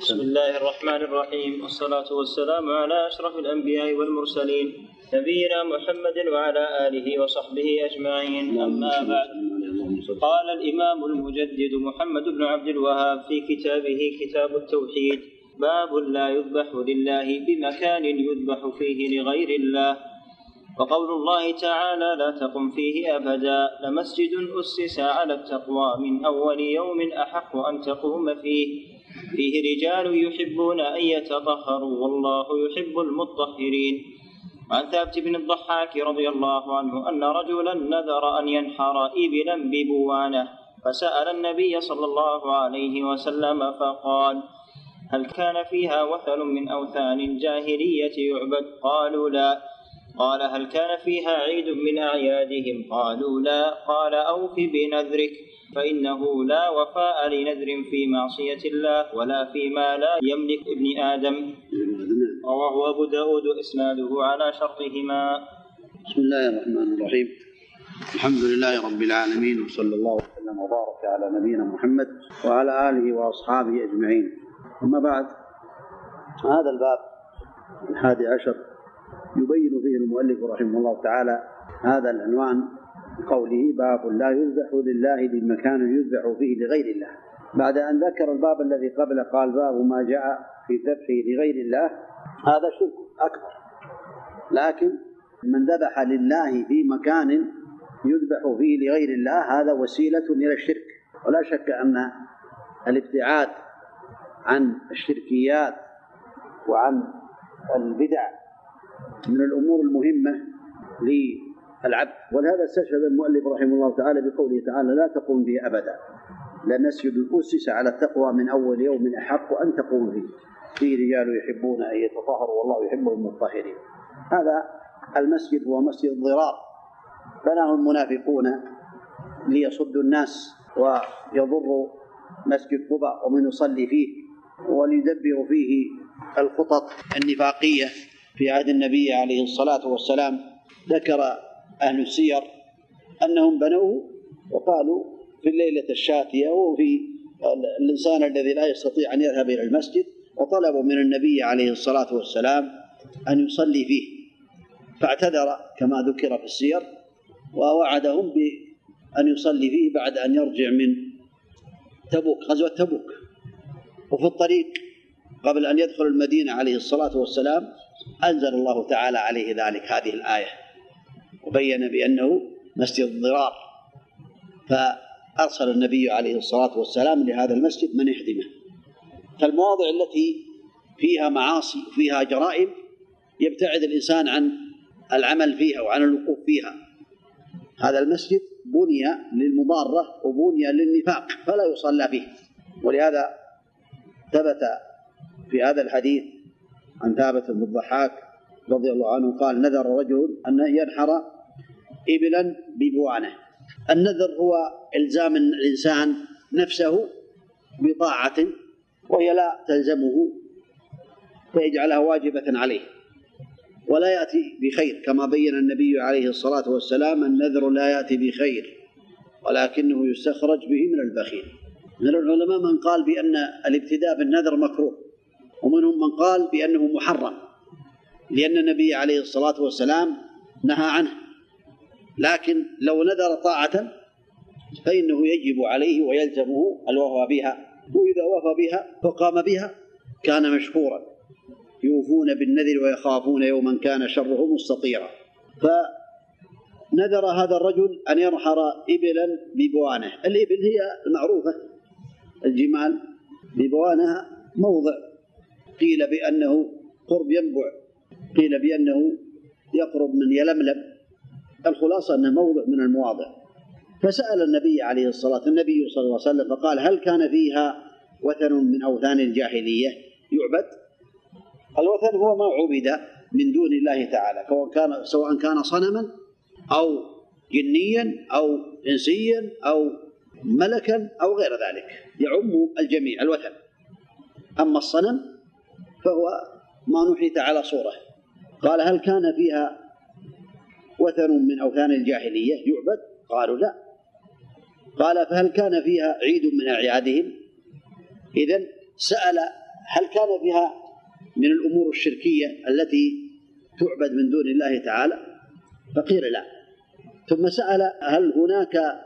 بسم الله الرحمن الرحيم. والصلاة والسلام على أشرف الأنبياء والمرسلين نبينا محمد وعلى آله وصحبه أجمعين. أما بعد قال الإمام المجدد محمد بن عبد الوهاب في كتابه كتاب التوحيد باب لا يذبح لله بمكان يذبح فيه لغير الله. وقول الله تعالى لا تقم فيه أبدا لمسجد أسس على التقوى من أول يوم أحق أن تقوم فيه. فيه رجال يحبون أن يتطهروا والله يحب المطهرين. وعن ثابت بن الضحاك رضي الله عنه أن رجلا نذر أن ينحر إبلا ببوانة فسأل النبي صلى الله عليه وسلم فقال هل كان فيها وثن من أوثان الجاهلية يعبد؟ قالوا لا. قال هل كان فيها عيد من أعيادهم؟ قالوا لا. قال أوف بنذرك فإنه لا وفاء لنذر في معصية الله ولا فيما لا يملك ابن آدم. رواه أبو داود إسناده على شرطهما بسم الله الرحمن الرحيم. الحمد لله رب العالمين وصلى الله وسلم وبارك على نبينا محمد وعلى آله وأصحابه أجمعين. أما بعد هذا الباب الحادي عشر. يبين فيه المؤلف رحمه الله تعالى هذا العنوان قوله باب لا يذبح لله بمكان يذبح فيه لغير الله. بعد أن ذكر الباب الذي قبله قال باب ما جاء في ذبحه لغير الله هذا شرك أكبر. لكن من ذبح لله في مكان يذبح فيه لغير الله هذا وسيلة إلى الشرك. ولا شك أن الابتعاد عن الشركيات وعن البدع من الأمور المهمة للعبد. ولهذا استشهد المؤلف رحمه الله تعالى بقوله تعالى لا تقوم به أبدا لمسجد أسس على التقوى من أول يوم أحق أن تقوم فيه فيه رجال يحبون أن يتطهروا والله يحب المطهرين. هذا المسجد هو مسجد الضرار بناه المنافقون ليصدوا الناس ويضروا مسجد قباء ومن يصلي فيه وليدبروا فيه الخطط النفاقية. في عهد النبي عليه الصلاة والسلام ذكر أهل السير أنهم بنوه وقالوا في الليلة الشاتية وفي الإنسان الذي لا يستطيع أن يذهب إلى المسجد وطلبوا من النبي عليه الصلاة والسلام أن يصلي فيه فاعتذر كما ذكر في السير ووعدهم بأن يصلي فيه بعد أن يرجع من تبوك غزوة تبوك. وفي الطريق قبل أن يدخل المدينة عليه الصلاة والسلام أنزل الله تعالى عليه ذلك هذه الآية. وبين بأنه مسجد الضرار. فأرسل النبي عليه الصلاة والسلام لهذا المسجد من يحدمه. فالمواضع التي فيها معاصي فيها جرائم يبتعد الإنسان عن العمل فيها وعن الوقوف فيها. هذا المسجد بني للمضارة وبني للنفاق فلا يصلى فيه. ولهذا ثبت في هذا الحديث عن ثابت بن الضحاك رضي الله عنه قال نذر رجل أن ينحر إبلا ببوانة. النذر هو إلزام الإنسان نفسه بطاعة وهي لا تلزمه فيجعلها واجبة عليه. ولا يأتي بخير كما بين النبي عليه الصلاة والسلام النذر لا يأتي بخير ولكنه يستخرج به من البخيل. من العلماء من قال بأن الابتداء بالنذر مكروه. ومنهم من قال بأنه محرم لأن النبي عليه الصلاة والسلام نهى عنه. لكن لو نذر طاعة فإنه يجب عليه ويلزمه الوفاء بها وإذا وفى بها فقام بها كان مشكورا. يوفون بالنذر ويخافون يوما كان شره مستطيرا. فنذر هذا الرجل أن ينحر إبلا ببوانه. الإبل هي المعروفة الجمال ببوانها موضع. قيل بأنه قرب ينبع. قيل بأنه يقرب من يلملم. الخلاصة أنه موضع من المواضع. فسأل النبي عليه الصلاة النبي صلى الله عليه وسلم فقال هل كان فيها وثن من أوثان الجاهلية؟ يعبد. الوثن هو ما عبد من دون الله تعالى كان سواء كان صنما أو جنيا أو إنسيا أو ملكا أو غير ذلك. يعم الجميع الوثن. أما الصنم فهو ما نحيت على صورة. قال هل كان فيها وثن من أوثان الجاهلية؟ يعبد؟ قالوا لا. قال فهل كان فيها عيد من أعيادهم؟ إذا سأل هل كان فيها من الأمور الشركية التي تعبد من دون الله تعالى؟ فقيل لا. ثم سأل هل هناك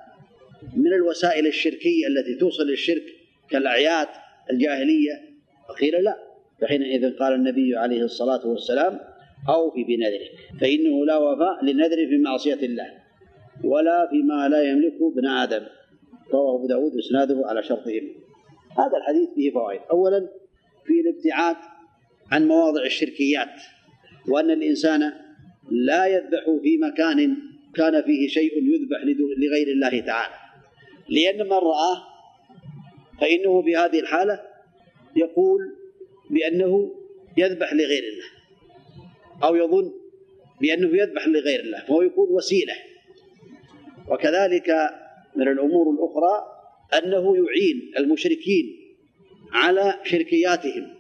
من الوسائل الشركية التي توصل للشرك كالأعياد الجاهلية؟ فقيل لا. فحينئذ قال النبي عليه الصلاة والسلام أوفي بنذرك فإنه لا وفاء للنذر في معصية الله ولا فيما لا يملكه ابن آدم رواه أبو داود إسناده على شرطهم. هذا الحديث فيه فوائد. أولا في الابتعاد عن مواضع الشركيات وأن الإنسان لا يذبح في مكان كان فيه شيء يذبح لغير الله تعالى. لأن من رآه فإنه في هذه الحالة يقول بأنه يذبح لغير الله. أو يظن بأنه يذبح لغير الله فهو يكون وسيلة. وكذلك من الأمور الأخرى أنه يعين المشركين على شركياتهم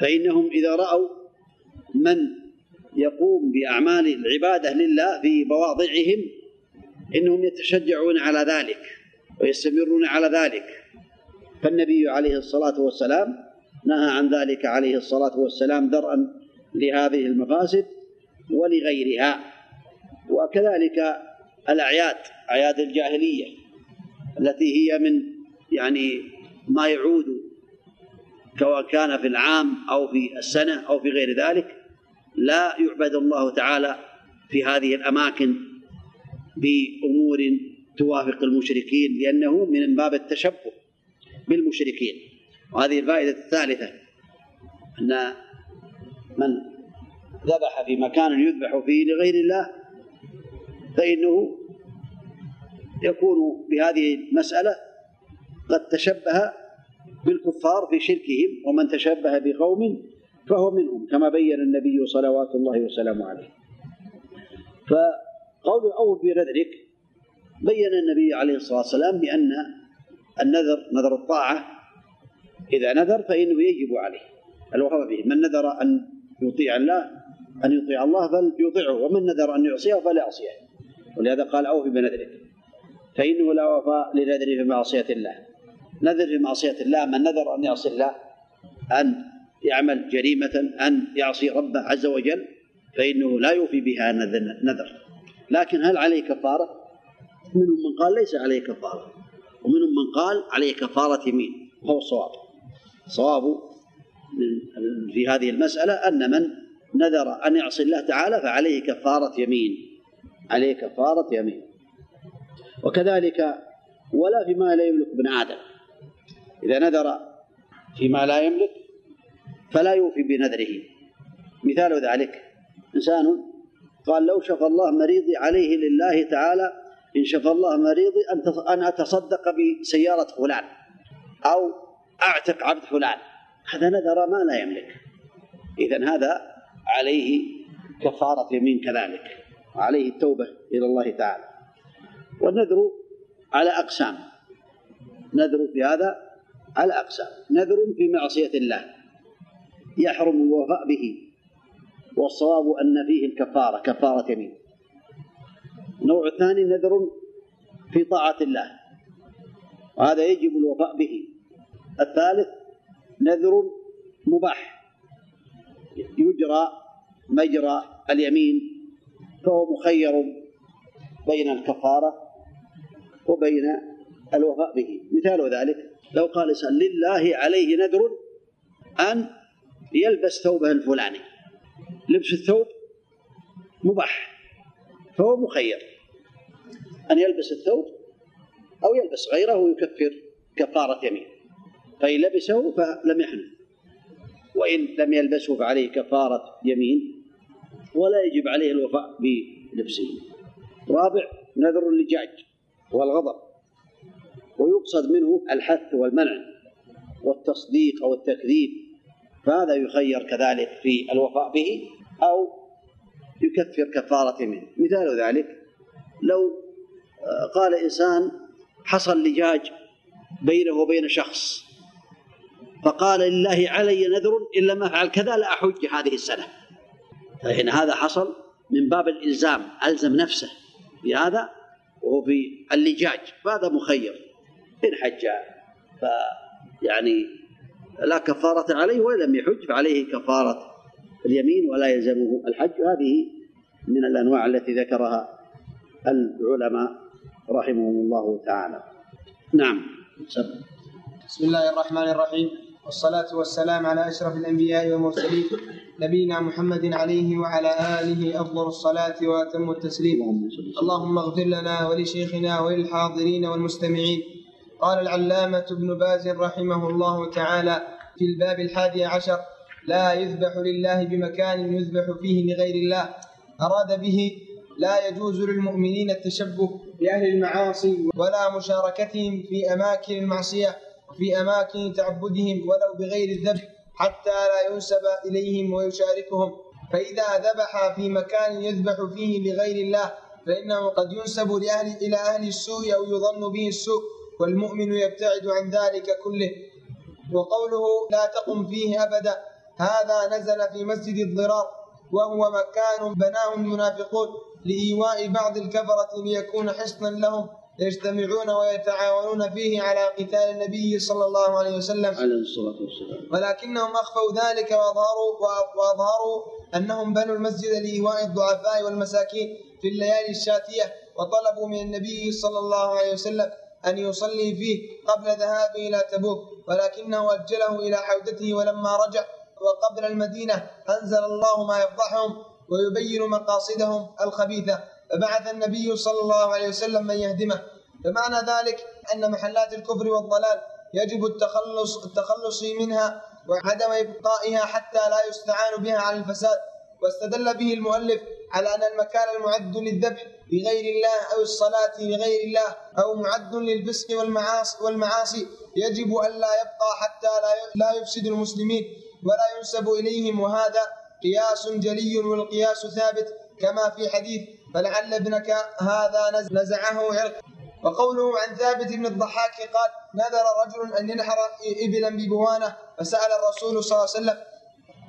فإنهم إذا رأوا من يقوم بأعمال العبادة لله في مواضعهم إنهم يتشجعون على ذلك ويستمرون على ذلك. فالنبي عليه الصلاة والسلام نهى عن ذلك عليه الصلاة والسلام درءا لهذه المفاسد ولغيرها. وكذلك الأعياد أعياد الجاهلية التي هي من يعني ما يعود سواء كان في العام أو في السنة أو في غير ذلك لا يعبد الله تعالى في هذه الأماكن بأمور توافق المشركين لأنه من باب التشبه بالمشركين. وهذه الفائدة الثالثة أن من ذبح في مكان يذبح فيه لغير الله فإنه يكون بهذه المسألة قد تشبه بالكفار في شركهم ومن تشبه بقوم فهو منهم كما بين النبي صلوات الله وسلامه عليه. فقول أو بنذرك بين النبي عليه الصلاة والسلام بأن النذر نذر الطاعة إذا نذر فإنه يجب عليه. الوفاء به. من نذر أن يطيع الله أن يطيع الله فليطيعه ومن نذر أن يعصيه فليعصيه ولهذا قال أوفي بنذرك. فإنه لا وفاء لنذر في معصية الله. نذر في معصية الله من نذر أن يعصي الله أن يعمل جريمة أن يعصي ربه عز وجل فإنه لا يوفي بها نذر لكن هل عليه كفارة؟ منهم من قال ليس عليه كفارة. ومنهم من قال عليه كفارة يمين هو الصواب. صواب في هذه المسألة أن من نذر أن يعصي الله تعالى فعليه كفارة يمين عليه كفارة يمين. وكذلك ولا فيما لا يملك ابن آدم. إذا نذر فيما لا يملك فلا يوفي بنذره. مثال ذلك إنسان قال لو شفى الله مريضي عليه لله تعالى إن شفى الله مريضي أن أتصدق بسيارة فلان أو أعتق عبد فلان. هذا نذر ما لا يملك. إذا هذا عليه كفارة يمين كذلك. وعليه التوبة إلى الله تعالى. والنذر على أقسام. نذر في هذا على أقسام. نذر في معصية الله. يحرم الوفاء به. والصواب أن فيه الكفارة كفارة يمين. النوع الثاني نذر في طاعة الله. وهذا يجب الوفاء به. الثالث نذر مباح. يجرى مجرى اليمين فهو مخير بين الكفارة وبين الوفاء به. مثال ذلك لو قال إنسان لله عليه نذر أن يلبس ثوبه الفلاني. لبس الثوب مباح فهو مخير. أن يلبس الثوب أو يلبس غيره ويكفر كفارة يمين. فإن لبسه فلم يحنث. وإن لم يلبسه فعليه كفارة يمين ولا يجب عليه الوفاء بلبسه. رابع نذر اللجاج والغضب ويقصد منه الحث والمنع والتصديق أو التكذيب فهذا يخير كذلك في الوفاء به أو يكفر كفارة منه مثال ذلك لو قال إنسان حصل لجاج بينه وبين شخص فقال لله علي نذر إن لم أفعل كذا لا أحج هذه السنة. فإن هذا حصل من باب الإلزام ألزم نفسه بهذا وهو في اللجاج فهذا مخير. إن حج فيعني لا كفارة عليه وإن لم يحج فعليه كفارة اليمين ولا يلزمه الحج. هذه من الأنواع التي ذكرها العلماء رحمهم الله تعالى. نعم. بسم الله الرحمن الرحيم. والصلاة والسلام على أشرف الأنبياء والمرسلين نبينا محمد عليه وعلى آله أفضل الصلاة وأتم التسليم. اللهم اغفر لنا ولشيخنا وللحاضرين والمستمعين. قال العلامة ابن باز رحمه الله تعالى في الباب الحادي عشر لا يذبح لله بمكان يذبح فيه لغير الله. أراد به لا يجوز للمؤمنين التشبه بأهل المعاصي ولا مشاركتهم في أماكن المعصية. وفي أماكن تعبدهم ولو بغير الذبح حتى لا ينسب إليهم ويشاركهم. فإذا ذبح في مكان يذبح فيه لغير الله فإنه قد ينسب لأهل إلى أهل السوء أو يظن به السوء والمؤمن يبتعد عن ذلك كله. وقوله لا تقم فيه أبدا هذا نزل في مسجد الضرار وهو مكان بناه المنافقون لإيواء بعض الكفرة ليكون حصنا لهم. يجتمعون ويتعاونون فيه على قتال النبي صلى الله عليه وسلم. عليه الصلاة والسلام. ولكنهم أخفوا ذلك وأظهروا وأظهروا أنهم بنوا المسجد لإيواء الضعفاء والمساكين في الليالي الشاتية وطلبوا من النبي صلى الله عليه وسلم أن يصلي فيه قبل ذهابه إلى تبوك. ولكنه أجله إلى حودته ولما رجع وقبل المدينة أنزل الله ما يفضحهم ويبين مقاصدهم الخبيثة. فبعث النبي صلى الله عليه وسلم من يهدمه. فمعنى ذلك أن محلات الكفر والضلال يجب التخلص التخلص منها وعدم إبقائها حتى لا يستعان بها على الفساد. واستدل به المؤلف على أن المكان المعد للذبح لغير الله أو الصلاة لغير الله أو معد للفسق والمعاصي, والمعاصي يجب ألا يبقى حتى لا لا يفسد المسلمين ولا ينسب إليهم. وهذا قياس جلي والقياس ثابت كما في حديث فلعل ابنك هذا نزعه عرق. وقوله عن ثابت بن الضحاك قال نذر رجل أن ينحر إبلا ببوانة فسأل الرسول صلى الله عليه وسلم.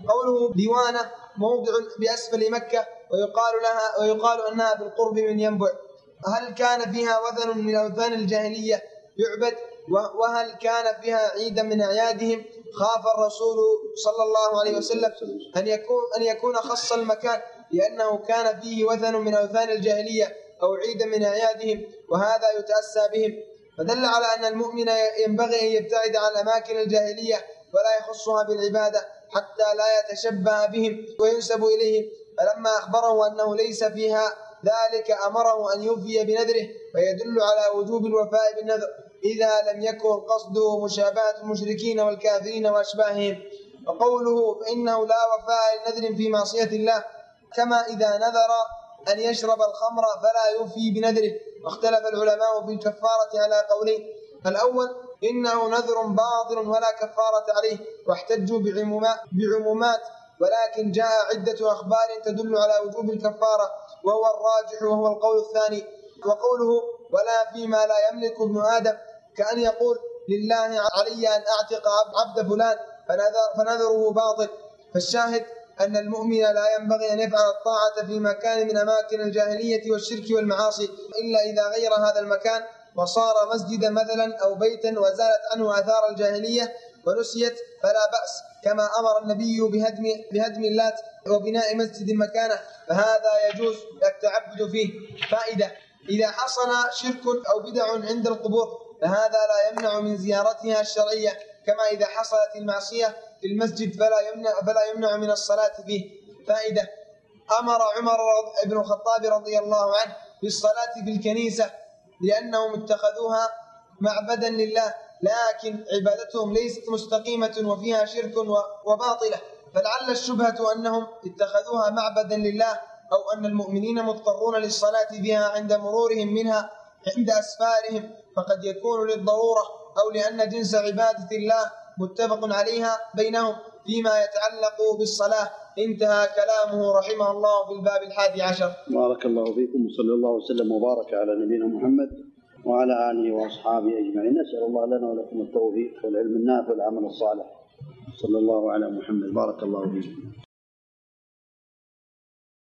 قوله ديوانة موضع بأسفل مكة ويقال لها ويقال أنها بالقرب من ينبع. هل كان فيها وثن من أوثان الجاهلية؟ يعبد. وهل كان فيها عيدا من أعيادهم؟ خاف الرسول صلى الله عليه وسلم أن يكون أن يكون خص المكان لأنه كان فيه وثن من أوثان الجاهلية أو عيدا من أعيادهم وهذا يتأسى بهم. فدل على أن المؤمن ينبغي أن يبتعد عن أماكن الجاهلية ولا يخصها بالعبادة حتى لا يتشبه بهم وينسب إليهم. فلما أخبره أنه ليس فيها ذلك أمره أن يوفي بنذره فيدل على وجوب الوفاء بالنذر. إذا لم يكن قصده مشابهة المشركين والكافرين وأشباههم. وقوله فإنه لا وفاء لنذر في معصية الله كما إذا نذر أن يشرب الخمر فلا يوفي بنذره. واختلف العلماء في الكفارة على قولين الأول إنه نذر باطل ولا كفارة عليه واحتجوا بعمومات, بعمومات ولكن جاء عدة أخبار تدل على وجوب الكفارة وهو الراجح وهو القول الثاني. وقوله ولا فيما لا يملك ابن آدم كأن يقول لله علي أن أعتق عبد فلان فنذره باطل. فالشاهد أن المؤمن لا ينبغي أن يفعل الطاعة في مكان من أماكن الجاهلية والشرك والمعاصي إلا إذا غير هذا المكان وصار مسجدا مثلا أو بيتا وزالت عنه آثار الجاهلية ونسيت فلا بأس. كما أمر النبي بهدم بهدم اللات وبناء مسجد مكانه فهذا يجوز التعبد فيه. فائدة. إذا حصل شرك أو بدع عند القبور فهذا لا يمنع من زيارتها الشرعية كما إذا حصلت المعصية في المسجد فلا يمنع فلا يمنع من الصلاة فيه فائدة أمر عمر بن الخطاب رضي الله عنه بالصلاة في الكنيسة لأنهم اتخذوها معبدا لله لكن عبادتهم ليست مستقيمة وفيها شرك وباطلة. فلعل الشبهة أنهم اتخذوها معبدا لله أو أن المؤمنين مضطرون للصلاة بها عند مرورهم منها عند أسفارهم فقد يكون للضرورة أو لأن جنس عبادة الله متفق عليها بينهم فيما يتعلق بالصلاة. انتهى كلامه رحمه الله في الباب الحادي عشر. بارك الله فيكم وصلى الله وسلم وبارك على نبينا محمد وعلى آله وأصحابه أجمعين. نسأل الله لنا ولكم التوفيق والعلم النافع والعمل الصالح. صلى الله على محمد. بارك الله فيكم.